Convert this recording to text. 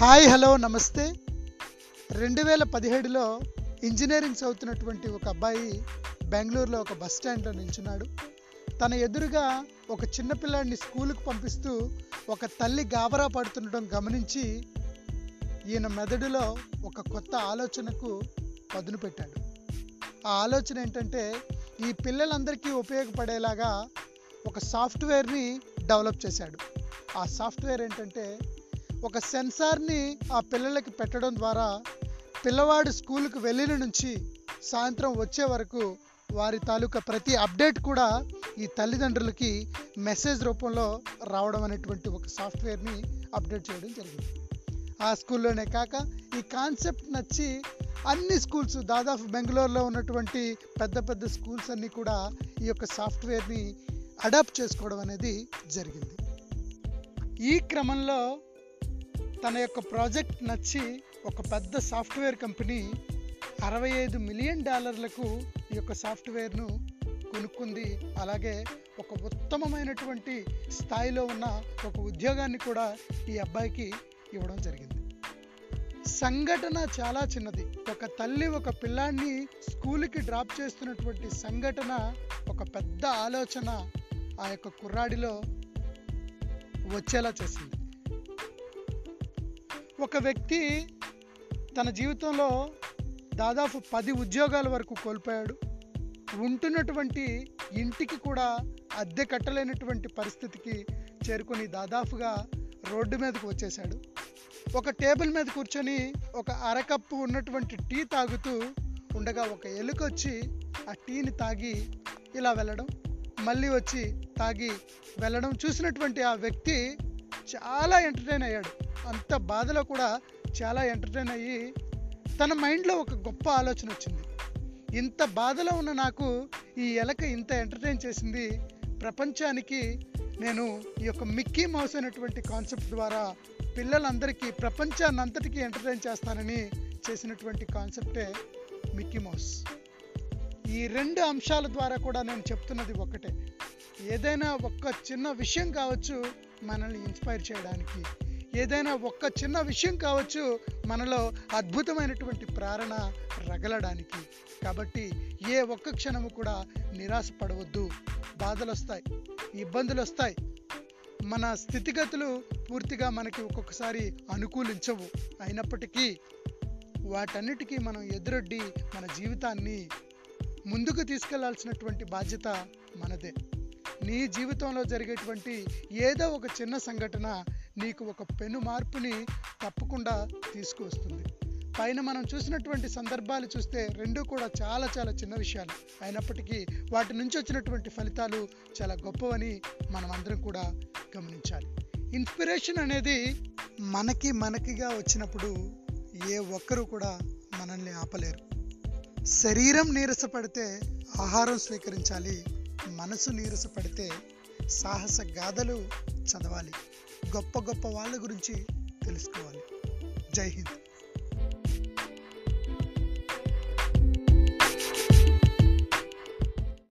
Hi hello నమస్తే. రెండు వేల పదిహేడులో ఇంజనీరింగ్ చదువుతున్నటువంటి ఒక అబ్బాయి బెంగళూరులో ఒక బస్ స్టాండ్లో నిల్చున్నాడు. తన ఎదురుగా ఒక చిన్న పిల్లాడిని స్కూలుకు పంపిస్తూ ఒక తల్లి గాబరా పడుతుండడం గమనించి ఈయన మెదడులో ఒక కొత్త ఆలోచనకు పదును పెట్టాడు. ఆ ఆలోచన ఏంటంటే ఈ పిల్లలందరికీ ఉపయోగపడేలాగా ఒక సాఫ్ట్వేర్ని డెవలప్ చేశాడు. ఆ సాఫ్ట్వేర్ ఏంటంటే ఒక సెన్సార్ని ఆ పిల్లలకి పెట్టడం ద్వారా పిల్లవాడు స్కూల్కి వెళ్ళిన నుంచి సాయంత్రం వచ్చే వరకు వారి తాలూకా ప్రతి అప్డేట్ కూడా ఈ తల్లిదండ్రులకి మెసేజ్ రూపంలో రావడం అనేటువంటి ఒక సాఫ్ట్వేర్ని అప్డేట్ చేయడం జరిగింది. ఆ స్కూల్లోనే కాక ఈ కాన్సెప్ట్ నచ్చి అన్ని స్కూల్స్ దాదాపు బెంగళూరులో ఉన్నటువంటి పెద్ద పెద్ద స్కూల్స్ అన్నీ కూడా ఈ యొక్క సాఫ్ట్వేర్ని అడాప్ట్ చేసుకోవడం అనేది జరిగింది. ఈ క్రమంలో తన యొక్క ప్రాజెక్ట్ నచ్చి ఒక పెద్ద సాఫ్ట్వేర్ కంపెనీ అరవై ఐదు మిలియన్ డాలర్లకు ఈ యొక్క సాఫ్ట్వేర్ను కొనుక్కుంది. అలాగే ఒక ఉత్తమమైనటువంటి స్థాయిలో ఉన్న ఒక ఉద్యోగాన్ని కూడా ఈ అబ్బాయికి ఇవ్వడం జరిగింది. సంఘటన చాలా చిన్నది. ఒక తల్లి ఒక పిల్లాన్ని స్కూల్కి డ్రాప్ చేస్తున్నటువంటి సంఘటన ఒక పెద్ద ఆలోచన ఆ యొక్క కుర్రాడిలో వచ్చేలా చేసింది. ఒక వ్యక్తి తన జీవితంలో దాదాపు పది ఉద్యోగాల వరకు కోల్పోయాడు. ఉంటున్నటువంటి ఇంటికి కూడా అద్దె కట్టలేనటువంటి పరిస్థితికి చేరుకొని దాదాపుగా రోడ్డు మీదకు వచ్చేశాడు. ఒక టేబుల్ మీద కూర్చొని ఒక అరకప్పు ఉన్నటువంటి టీ తాగుతూ ఉండగా ఒక ఎలుక వచ్చి ఆ టీని తాగి ఇలా వెళ్ళడం. మళ్ళీ వచ్చి తాగి వెళ్ళడం. చూసినటువంటి ఆ వ్యక్తి చాలా ఎంటర్టైన్ అయ్యాడు. అంత బాధలో కూడా చాలా ఎంటర్టైన్ అయ్యి తన మైండ్లో ఒక గొప్ప ఆలోచన వచ్చింది. ఇంత బాధలో ఉన్న నాకు ఈ ఎలక ఇంత ఎంటర్టైన్ చేసింది. ప్రపంచానికి నేను ఈ యొక్క మిక్కీ మౌస్ అనేటువంటి కాన్సెప్ట్ ద్వారా పిల్లలందరికీ ప్రపంచాన్ని అంతటికీ ఎంటర్టైన్ చేస్తానని చేసినటువంటి కాన్సెప్టే మిక్కీ మౌస్. ఈ రెండు అంశాల ద్వారా కూడా నేను చెప్తున్నది ఒకటే ఏదైనా ఒక్క చిన్న విషయం కావచ్చు మనల్ని ఇన్స్పైర్ చేయడానికి. ఏదైనా ఒక్క చిన్న విషయం కావచ్చు మనలో అద్భుతమైనటువంటి ప్రేరణ రగలడానికి. కాబట్టి ఏ ఒక్క క్షణము కూడా నిరాశపడవద్దు బాధలు వస్తాయి ఇబ్బందులు వస్తాయి. మన స్థితిగతులు పూర్తిగా మనకి ఒక్కొక్కసారి అనుకూలించవు. అయినప్పటికీ వాటన్నిటికీ మనం ఎదురొడ్డి మన జీవితాన్ని ముందుకు తీసుకెళ్ళాల్సినటువంటి బాధ్యత మనదే. నీ జీవితంలో జరిగేటువంటి ఏదో ఒక చిన్న సంఘటన నీకు ఒక పెను మార్పుని తప్పకుండా తీసుకువస్తుంది. పైన మనం చూసినటువంటి సందర్భాలు చూస్తే రెండు కూడా చాలా చాలా చిన్న విషయాలు. అయినప్పటికీ వాటి నుంచి వచ్చినటువంటి ఫలితాలు చాలా గొప్పవని మనం అందరం కూడా గమనించాలి. ఇన్స్పిరేషన్ అనేది మనకి మనకిగా వచ్చినప్పుడు ఏ ఒక్కరూ కూడా మనల్ని ఆపలేరు. శరీరం నీరసపడితే ఆహారం స్వీకరించాలి మనసు నీరసపడితే సాహస గాథలు చదవాలి. గొప్ప గొప్ప వాళ్ళ గురించి తెలుసుకోవాలి. జై హింద్.